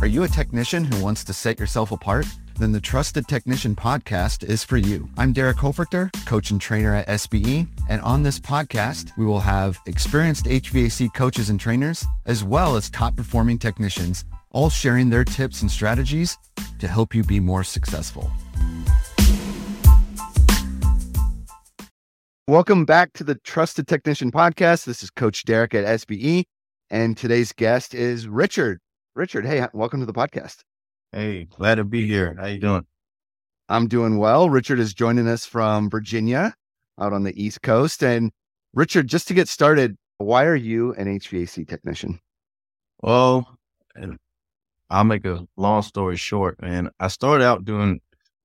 Are you a technician who wants to set yourself apart? Then the Trusted Technician podcast is for you. I'm Derek Hoferter, coach and trainer at SBE. And on this podcast, we will have experienced HVAC coaches and trainers, as well as top performing technicians, all sharing their tips and strategies to help you be more successful. Welcome back to the Trusted Technician podcast. This is Coach Derek at SBE. And today's guest is Richard. Richard, hey, welcome to the podcast. Hey, glad to be here. How you doing? I'm doing well. Richard is joining us from Virginia out on the East Coast. And Richard, just to get started, why are you an HVAC technician? Well, I'll make a long story short, man. I started out doing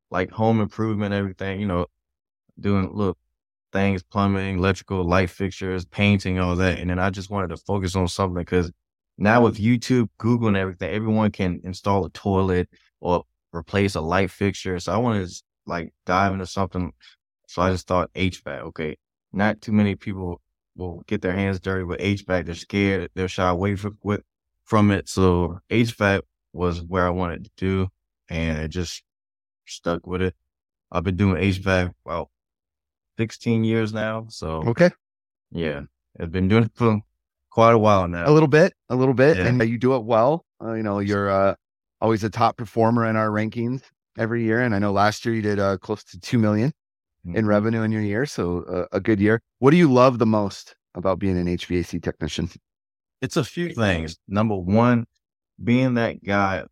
like home improvement, everything, you know, doing little things, plumbing, electrical, light fixtures, painting, all that. And then I just wanted to focus on something because now with YouTube, Google, and everything, everyone can install a toilet or replace a light fixture. So I wanted to like dive into something. So I just thought HVAC. Okay, not too many people will get their hands dirty with HVAC. They're scared. They'll shy away from, with, from it. So HVAC was where I wanted to do, and I just stuck with it. I've been doing HVAC well 16 years now. So okay, yeah, I've been doing it for quite a while now. A little bit, a little bit, yeah. and you do it well. Uh, you know, you're uh, always a top performer in our rankings every year, and I know last year you did uh, close to two million mm-hmm. in revenue in your year, so uh, a good year. What do you love the most about being an HVAC technician? It's a few things. Number one, being that guy,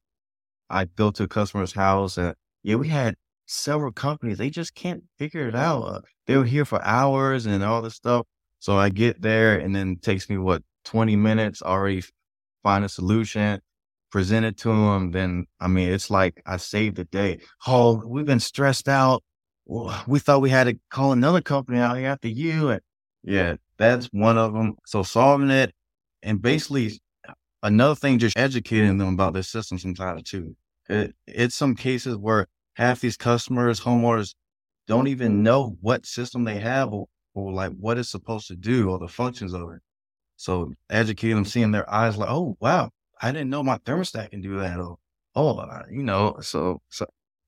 I go to a customer's house, and yeah, we had several companies. They just can't figure it out. Uh, they were here for hours and all this stuff. So I get there and then it takes me what 20 minutes already find a solution, present it to them. Then I mean it's like I saved the day. Oh, we've been stressed out. We thought we had to call another company out here after you. And yeah, that's one of them. So solving it and basically another thing, just educating them about their system sometimes too. It, it's some cases where half these customers, homeowners don't even know what system they have or, or like what it's supposed to do or the functions of it. So educate them, seeing their eyes like, oh, wow, I didn't know my thermostat can do that. Or, oh, you know, so, so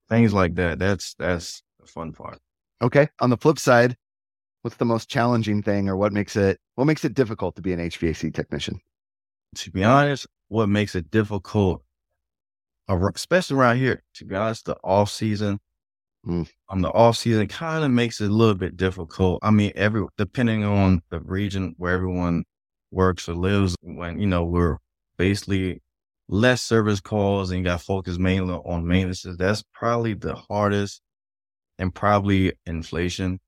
things like that. That's, that's the fun part. Okay. On the flip side, what's the most challenging thing or what makes it, what makes it difficult to be an HVAC technician? To be honest, what makes it difficult especially around here. To be honest, the off season, mm. on the off season, kind of makes it a little bit difficult. I mean, every depending on the region where everyone works or lives, when you know we're basically less service calls and you got focus mainly on maintenance. That's probably the hardest, and probably inflation.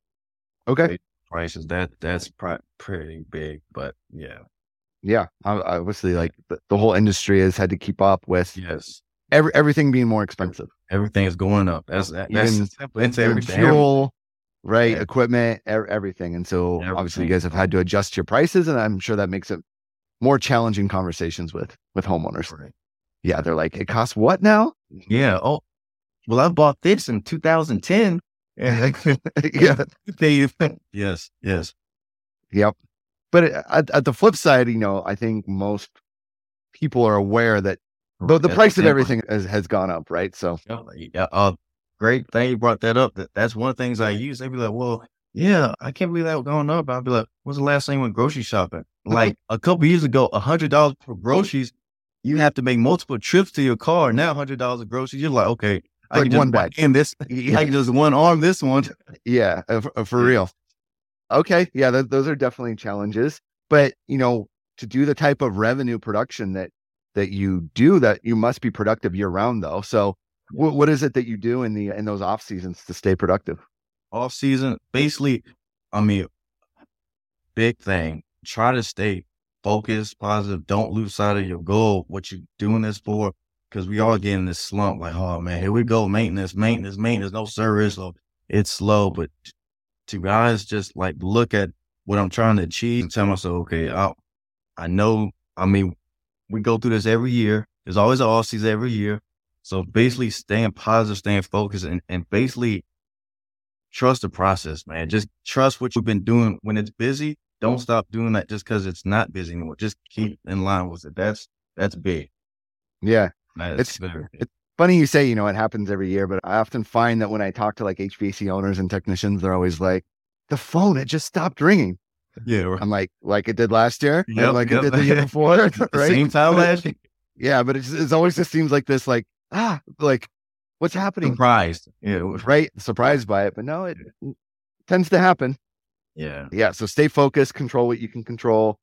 Okay, prices that that's pr- pretty big, but yeah. Yeah, obviously, like the, the whole industry has had to keep up with yes every everything being more expensive. Everything is going up. That's that, that's it's everything. Fuel, right? Yeah. Equipment, er- everything. And so everything. obviously you guys have had to adjust your prices, and I'm sure that makes it more challenging conversations with with homeowners. Right. Yeah, they're like, it costs what now? Yeah. Oh, well, I bought this in 2010. yeah. yes. Yes. Yep. But at, at the flip side, you know, I think most people are aware that but the price of everything has, has gone up, right? So, yeah, uh, great thing you brought that up. That that's one of the things I use. They'd be like, "Well, yeah, I can't believe that going up." I'd be like, "What's the last thing went grocery shopping?" Like a couple years ago, a hundred dollars for groceries, you have to make multiple trips to your car. Now, hundred dollars of groceries, you're like, okay, I like can one bag in this. I can just one arm this one. Yeah, uh, for, uh, for real. Okay, yeah, th- those are definitely challenges. But you know, to do the type of revenue production that that you do that you must be productive year round though. So what, what is it that you do in the in those off seasons to stay productive? Off season, basically, I mean, big thing. Try to stay focused, positive. Don't lose sight of your goal. What you're doing this for? Because we all get in this slump. Like, oh man, here we go. Maintenance, maintenance, maintenance. No service. So it's slow, but to guys, just like look at what I'm trying to achieve and tell myself, okay, I, I know. I mean, we go through this every year. There's always an off season every year. So basically staying positive, staying focused and, and basically trust the process, man. Just trust what you've been doing when it's busy. Don't stop doing that just because it's not busy anymore. Just keep in line with it. That's that's big. Yeah. That's It's- very- Funny you say, you know, it happens every year, but I often find that when I talk to like HVAC owners and technicians, they're always like, the phone, it just stopped ringing. yeah, right. I'm like, like it did last year, Yep, like yep. it did the year before, right? same time last year. Yeah, but it's, it's always just seems like this, like ah, like what's happening, Surprised. Yeah. right? Surprised by it, but no, it tends to happen. Yeah. Yeah, so stay focused, control what you can control.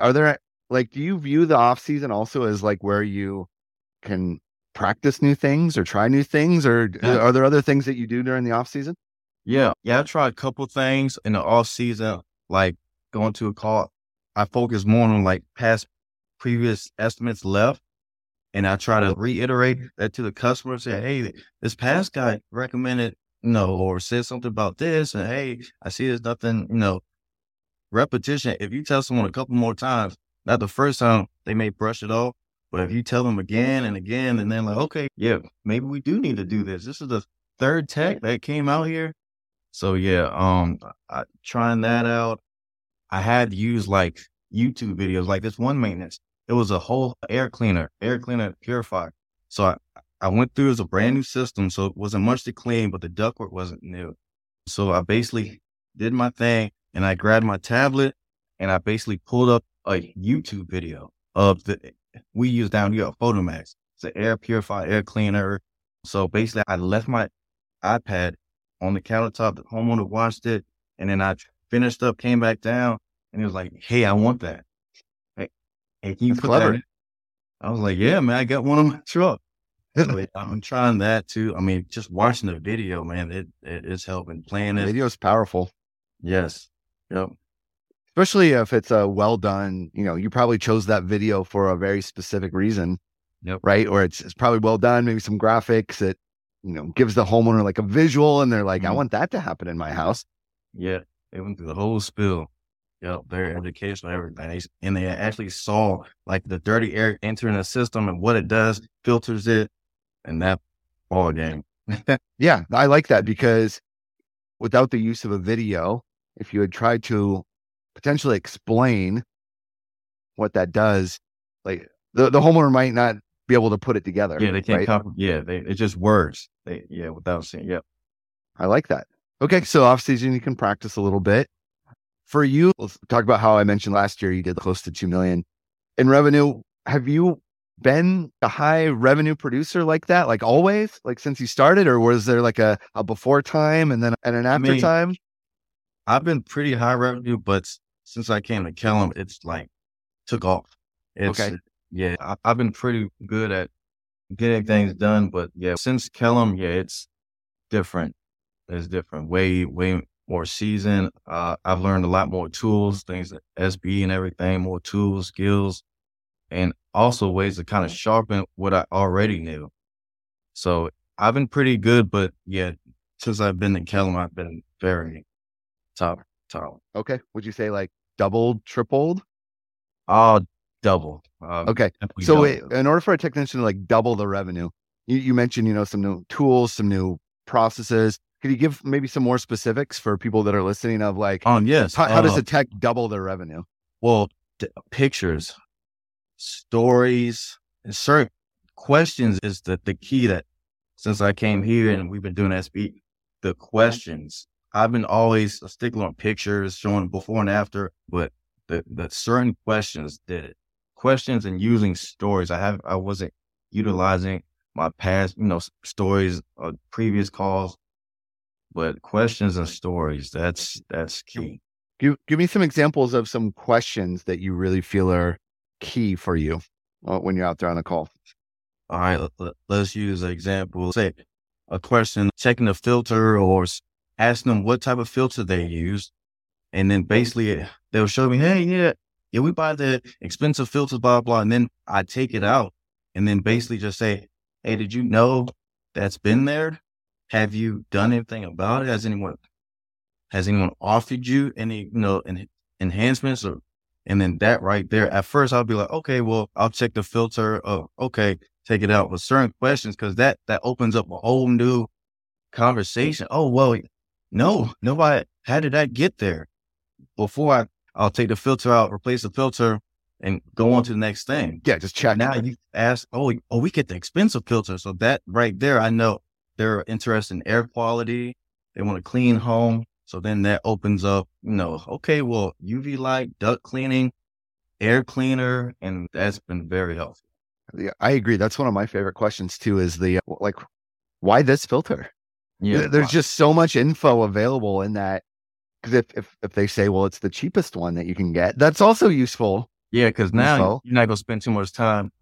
Are there like, do you view the off season also as like where you can practice new things or try new things, or Yeah. are there other things that you do during the off season? Yeah. Yeah. I try a couple things in the off season, like going to a call. I focus more on like past previous estimates left. And I try to reiterate that to the customer, and say, hey, this past guy recommended, you know, or said something about this. And hey, I see there's nothing, you know, repetition. If you tell someone a couple more times, not the first time, they may brush it off. But if you tell them again and again, and then like, okay, yeah, maybe we do need to do this. This is the third tech that came out here. So yeah, um, I, trying that out. I had used like YouTube videos, like this one maintenance. It was a whole air cleaner, air cleaner purifier. So I, I went through as a brand new system, so it wasn't much to clean, but the ductwork wasn't new. So I basically did my thing, and I grabbed my tablet, and I basically pulled up a YouTube video of the we use down here at Photomax. It's an air purifier, air cleaner. So basically, I left my iPad on the countertop. The homeowner watched it, and then I finished up, came back down, and he was like, "Hey, I want that. Can you That's clever. that?" In? I was like, "Yeah, man, I got one on my truck." I'm trying that too. I mean, just watching the video, man, it, it it's helping. Playing it, Video is powerful, yes, yep, especially if it's a well done. You know, you probably chose that video for a very specific reason, Yep. right? Or it's it's probably well done. Maybe some graphics that you know gives the homeowner like a visual, and they're like, I Mhm. want that to happen in my house. yeah. They went through the whole spill. Yep, very educational, everything. And they actually saw like the dirty air entering the system and what it does, filters it, and that ball game. Yeah, I like that because without the use of a video, if you had tried to potentially explain what that does, like the, the homeowner might not be able to put it together. Yeah, they can't right? come. Yeah, they it's just words. They yeah, without seeing. Yep. I like that. Okay, so off season you can practice a little bit. For you, let's talk about how I mentioned last year you did close to two million in revenue. Have you been a high revenue producer like that, like always, like since you started, or was there like a, a before time and then and an after mean, time? I've been pretty high revenue, but since I came to Kellam, it's like took off. It's, Okay. Yeah, I, I've been pretty good at getting things done, but yeah, since Kellam, yeah, it's different. It's different. Way, way more seasoned. Uh, I've learned a lot more tools, things that SB and everything, more tools, skills, and also ways to kind of sharpen what I already knew. So I've been pretty good, but yeah, since I've been in Kellam, I've been very top, top. Okay, would you say like doubled, tripled? All double. Uh, Okay, so double. wait, in order for a technician to like double the revenue, you, you mentioned you know some new tools, some new processes. Could you give maybe some more specifics for people that are listening of like Um, yes. how, how does uh, a tech double their revenue? Well, d- pictures, stories, and certain questions is the, the key that since I came here and we've been doing SB, the questions. I've been always a stickler on pictures, showing before and after, but the, the certain questions did it. Questions and using stories. I have, I wasn't utilizing my past, you know, stories or previous calls, but questions and stories. That's, that's key. Give give me some examples of some questions that you really feel are key for you uh, when you're out there on a call. All right, let, let's use an example. Say a question, checking the filter or asking them what type of filter they use. And then basically they'll show me, hey, yeah, yeah, we buy the expensive filters, blah, blah. And then I take it out and then basically just say, hey, did you know that's been there? Have you done anything about it? Has anyone, has anyone offered you any, you know, en- enhancements or, and then that right there, at first I'll be like, okay, well, I'll check the filter. Oh, okay take it out with certain questions because that that opens up a whole new conversation. Oh well, no, nobody. How did that get there? Before I, I'll take the filter out, replace the filter, and go on to the next thing. Yeah, just check. Now you ask, oh, oh, we get the expensive filter. So that right there, I know they're interested in air quality. They want a clean home. So then that opens up, you know, okay, well, UV light, duct cleaning, air cleaner, and that's been very helpful. Yeah, I agree. That's one of my favorite questions too. Is the like, why this filter? Yeah, There's just so much info available in that. Because if, if if they say, well, it's the cheapest one that you can get, that's also useful. yeah, because now info. you're not gonna spend too much time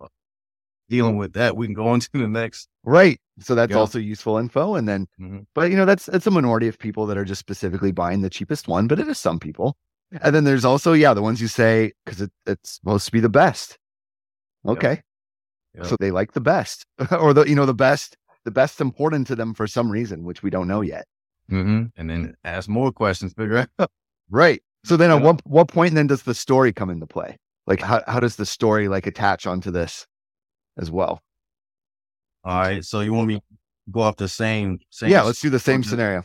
dealing with that. We can go on to the next. Right. So that's Yeah. also useful info. And then, Mhm. but you know, that's it's a minority of people that are just specifically buying the cheapest one, but it is some people. And then there's also, yeah, the ones you say because it, it's supposed to be the best. Okay. Yep. So they like the best, or the you know the best. The best important to them for some reason, which we don't know yet. hmm And then ask more questions, figure out. Right. So then, at what what point then does the story come into play? Like, how how does the story like attach onto this as well? All right. So you want me to go off the same, same yeah, let's do the same Okay. scenario.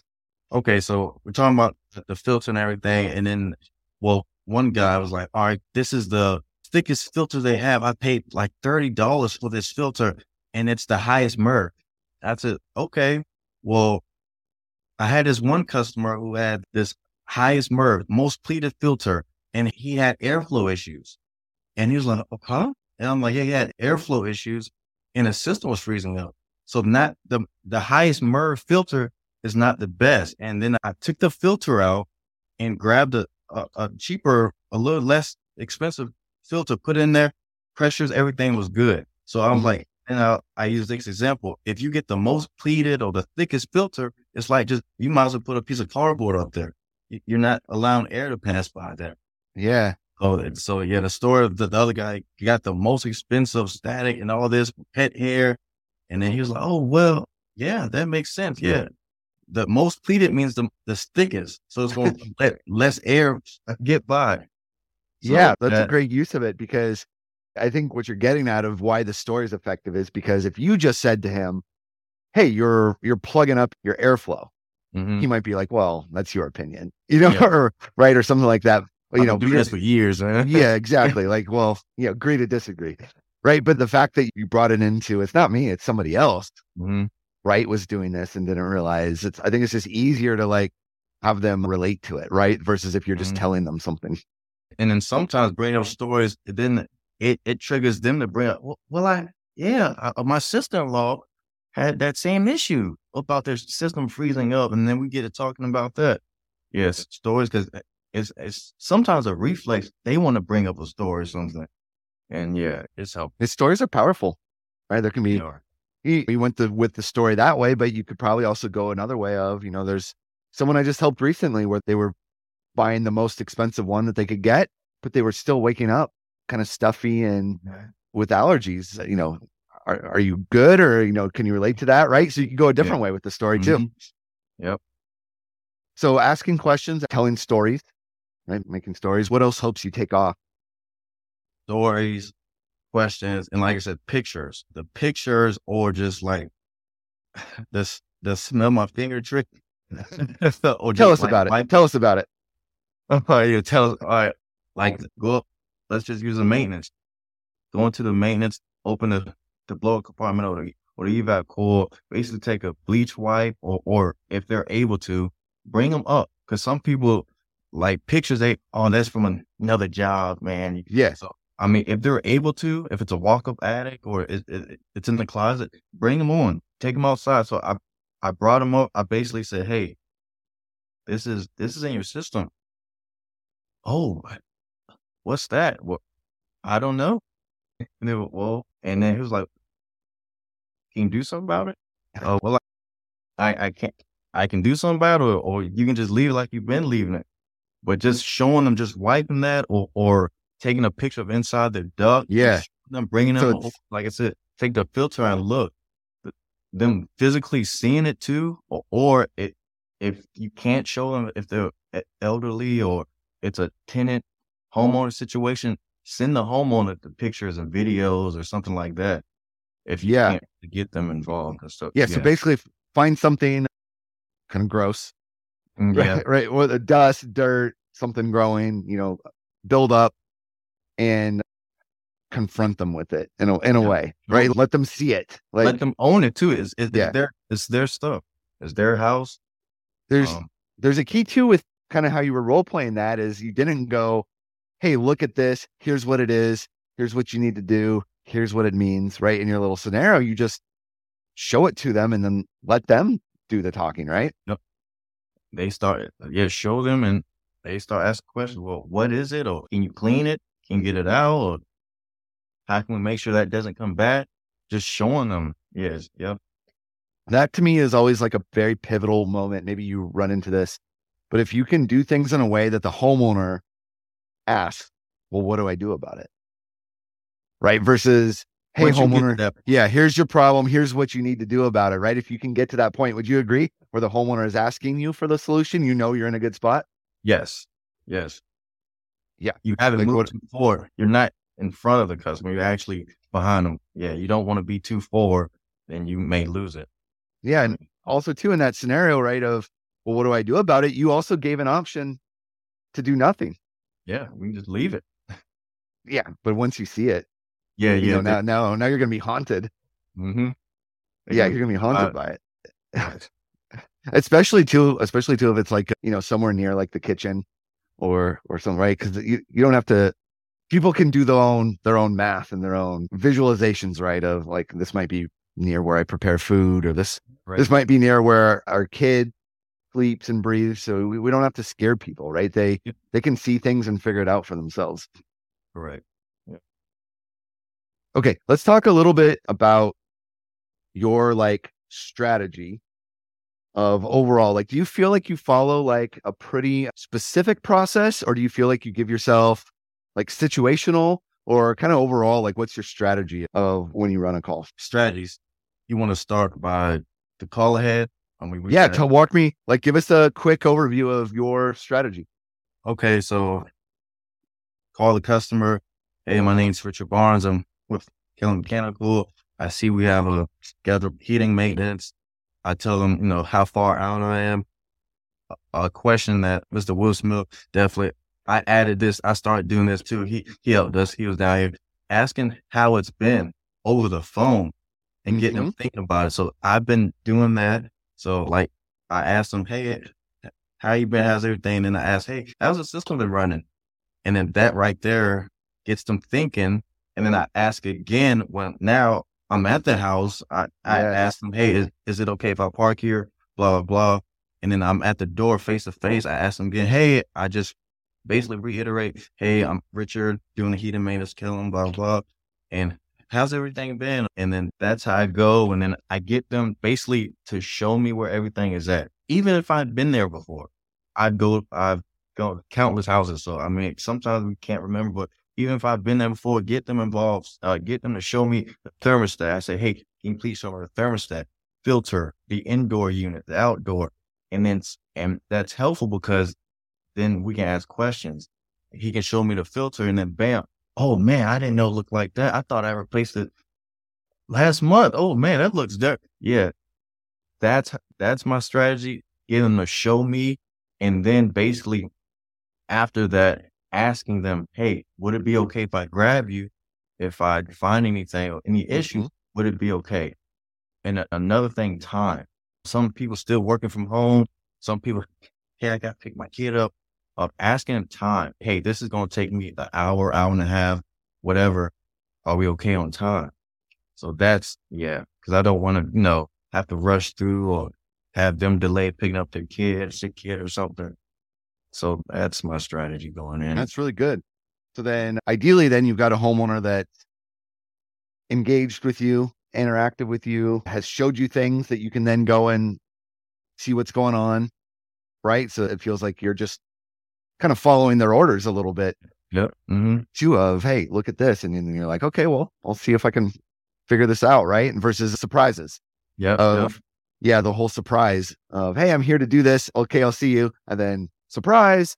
okay, so we're talking about the, filter and everything. And then, well, one guy was like, all right, this is the thickest filter they have. I paid like $30 for this filter and it's the highest MERV. I said, okay, well, I had this one customer who had this highest MERV, most pleated filter, and he had airflow issues. And he was like, oh, huh? And I'm like, yeah, he had airflow issues and his system was freezing up. So not the, the highest MERV filter is not the best. And then I took the filter out and grabbed a, a, a cheaper, a little less expensive filter, put in there, pressures, everything was good. So I'm mm-hmm. like, and I, I use this example. If you get the most pleated or the thickest filter, it's like just, you might as well put a piece of cardboard up there. You- You're not allowing air to pass by there. Yeah. Oh, and so yeah, the story of the, the other guy got the most expensive static and all this pet hair. And then he was like, oh, well, yeah, that makes sense. Yeah. The most pleated means the, the thickest. So it's going to let less air get by. So yeah, that's a great use of it because I think what you're getting out of why the story is effective is because if you just said to him, "Hey, you're you're plugging up your airflow," Mhm. he might be like, "Well, that's your opinion," you know, Yeah. or right or something like that. You I've know, been doing this for years, man. yeah, exactly. Like, well, you know, agree to disagree, right? But the fact that you brought it into it's not me, it's somebody else, Mhm. right? Was doing this and didn't realize it's. I think it's just easier to like have them relate to it, right? Versus if you're just Mhm. telling them something. And then sometimes bring up stories, then it, it triggers them to bring up, well, well I, yeah, uh, my sister in law had that same issue about their system freezing up. And then we get to talking about that. Yes, stories, because it's, it's sometimes a reflex. They want to bring up a story or something. And yeah, it's helpful. His stories are powerful, right? There can be he, he went the, with the story that way, but you could probably also go another way of, you know, there's someone I just helped recently where they were buying the most expensive one that they could get, but they were still waking up kind of stuffy and with allergies. You know, are, are you good or, you know, can you relate to that? Right. So you can go a different way with the story too. Mhm. Yep. So asking questions, telling stories, right? Making stories. What else helps you take off? Stories, questions, and like I said, pictures. The pictures or just like this, the smell my finger trick. Or Tell us like about it. Tell us about it. All right, you tell us. All right, like go up. Let's just use the maintenance. Go into the maintenance. Open the the blower compartment or the or the evap coil. Basically, take a bleach wipe or or if they're able to, bring them up. Because some people like pictures. They oh that's from another job, man. yeah So I mean, if they're able to, if it's a walk up attic or it, it, it's in the closet, bring them on. Take them outside. So I I brought them up. I basically said, hey, this is this is in your system. Oh, what's that? Well, I don't know. And they were, well, and then he was like, "Can you do something about it?" Oh, well, I I can't. I can do something about it, or, or you can just leave it like you've been leaving it. But just showing them, just wiping that, or or taking a picture of inside the duct, Yeah. them bringing them, it's- like I said, take the filter and look. Th- Them physically seeing it too, or, or it, if you can't show them if they're elderly or it's a tenant homeowner situation, send the homeowner the pictures and videos or something like that. If you Yeah. can't get them involved and stuff. Yeah. So basically, find something kind of gross, yeah, right? Right. With the dust, dirt, something growing, you know, build up and confront them with it in a, in a Yeah. way, right? Let them see it. Like Let them own it too. is it's, Yeah. their it's their stuff. It's their house. there's Um, there's a key too with kind of how you were role playing that is you didn't go, hey, look at this. Here's what it is. Here's what you need to do. Here's what it means, right? In your little scenario, you just show it to them and then let them do the talking, right? They start yeah show them and they start asking questions. Well, what is it? Or can you clean it? Can you get it out? Or how can we make sure that doesn't come back? Just showing them. Yes. Yep. That to me is always like a very pivotal moment. Maybe you run into this, but if you can do things in a way that the homeowner asks, well, what do I do about it? Right. Versus, hey, homeowner, yeah, here's your problem. Here's what you need to do about it. Right. If you can get to that point, would you agree where the homeowner is asking you for the solution? You know, you're in a good spot. Yes. Yes. Yeah. You haven't Like moved forward. You're not in front of the customer. You're actually behind them. Yeah. You don't want to be too forward, then you may lose it. Yeah. And also, too, in that scenario, right, of, well, what do I do about it? You also gave an option to do nothing. Yeah. We can just leave it. Yeah. But once you see it, Yeah. you Yeah. know, now, now, now you're going to be haunted. mm-hmm. Yeah. You're going to be haunted Uh, by it. especially too especially too if it's like you know somewhere near like the kitchen or or something right because you, you don't have to people can do their own their own math and their own visualizations right of like this might be near where i prepare food or this right. this might be near where our kid sleeps and breathes so we, we don't have to scare people right they Yep. they can see things and figure it out for themselves Correct. Okay, let's talk a little bit about your like strategy of overall. Like, do you feel like you follow like a pretty specific process, or do you feel like you give yourself like situational or kind of overall? Like, what's your strategy of when you run a call? Strategies. You want to start by the call ahead. I mean, yeah, to walk me like give us a quick overview of your strategy. Okay, so call the customer. Hey, my name's Richard Barnes. I'm with Kellam Mechanical. I see we have a scheduled heating maintenance. I tell them, you know, how far out I am. A, a question that Mr. Will Smith definitely, I added this. I started doing this too. He, he helped us. He was down here asking how it's been over the phone and getting them mm-hmm. thinking about it. So I've been doing that. So like I asked them, Hey, how you been? How's everything? And I asked, Hey, how's the system been running? And then that right there gets them thinking. And then I mm. ask again when now I'm at the house. I, I ask them, Hey, is, is it okay if I park here? Blah, blah, blah. And then I'm at the door face to face. I ask them again, Hey, I just basically reiterate, Hey, I'm Richard doing the heating maintenance, Kellam, blah, blah. And how's everything been? And then that's how I go. And then I get them basically to show me where everything is at. Even if I've been there before, I go, I've gone to countless houses. So, I mean, sometimes we can't remember, but even if I've been there before, get them involved, uh, get them to show me the thermostat. I say, Hey, can you please show me the thermostat, filter, the indoor unit, the outdoor. And then, and that's helpful because then we can ask questions. He can show me the filter and then bam. Oh man, I didn't know it looked like that. I thought I replaced it last month. Oh man, that looks dirt. Yeah. That's that's my strategy. Get them to show me. And then basically after that, asking them, hey, would it be okay if I grab you if I find anything or any issues? Mm-hmm. Would it be okay? And a- another thing, time. Some people still working from home. Some people, hey, I got to pick my kid up. Of asking them time. Hey, this is going to take me an hour, hour and a half, whatever. Are we okay on time? So that's, yeah, because I don't want to, you know, have to rush through or have them delay picking up their kid, sick kid or something. So that's my strategy going in. That's really good. So then ideally then you've got a homeowner that engaged with you, interactive with you, has showed you things that you can then go and see what's going on. Right. So it feels like you're just kind of following their orders a little bit yep. hmm too of, hey, look at this. And then you're like, okay, well, I'll see if I can figure this out. Right. And versus surprises Yeah. of yep. yeah, the whole surprise of, hey, I'm here to do this. Okay, I'll see you. And then surprise,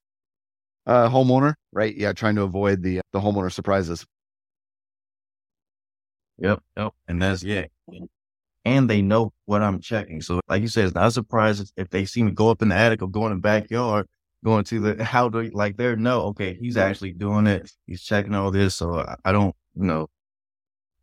uh, homeowner, right? Yeah, trying to avoid the the homeowner surprises. Yep. Yep. And that's, yeah. And they know what I'm checking. So, like you said, it's not a surprise if- they see me go up in the attic or go in the backyard, going to the, how do, like, they're no, okay, he's actually doing it. He's checking all this. So I, I don't you know,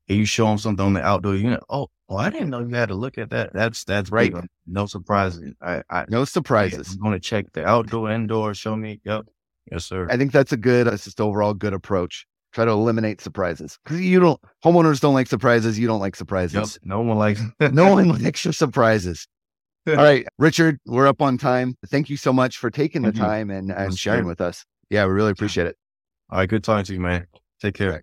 and you show them something on the outdoor unit. Oh, oh, I didn't know you had to look at that. That's that's Right. you know, no surprises. I, I No surprises. I'm going to check the outdoor, indoor. Show me. Yep. Yes, sir. I think that's a good, that's just overall good approach. Try to eliminate surprises because you don't, homeowners don't like surprises. You don't like Yep. surprises. No one likes. no one likes your surprises. All right, Richard, we're up on time. Thank you so much for taking the you. time and, and sharing with us. Yeah, we really appreciate it. All right. Good talking to you, man. Take care.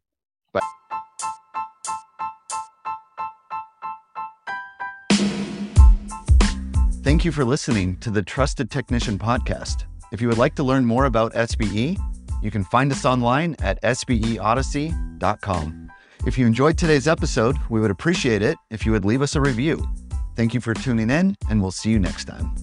Thank you for listening to the Trusted Technician Podcast. If you would like to learn more about SBE, you can find us online at sbeodyssey.com. If you enjoyed today's episode, we would appreciate it if you would leave us a review. Thank you for tuning in, and we'll see you next time.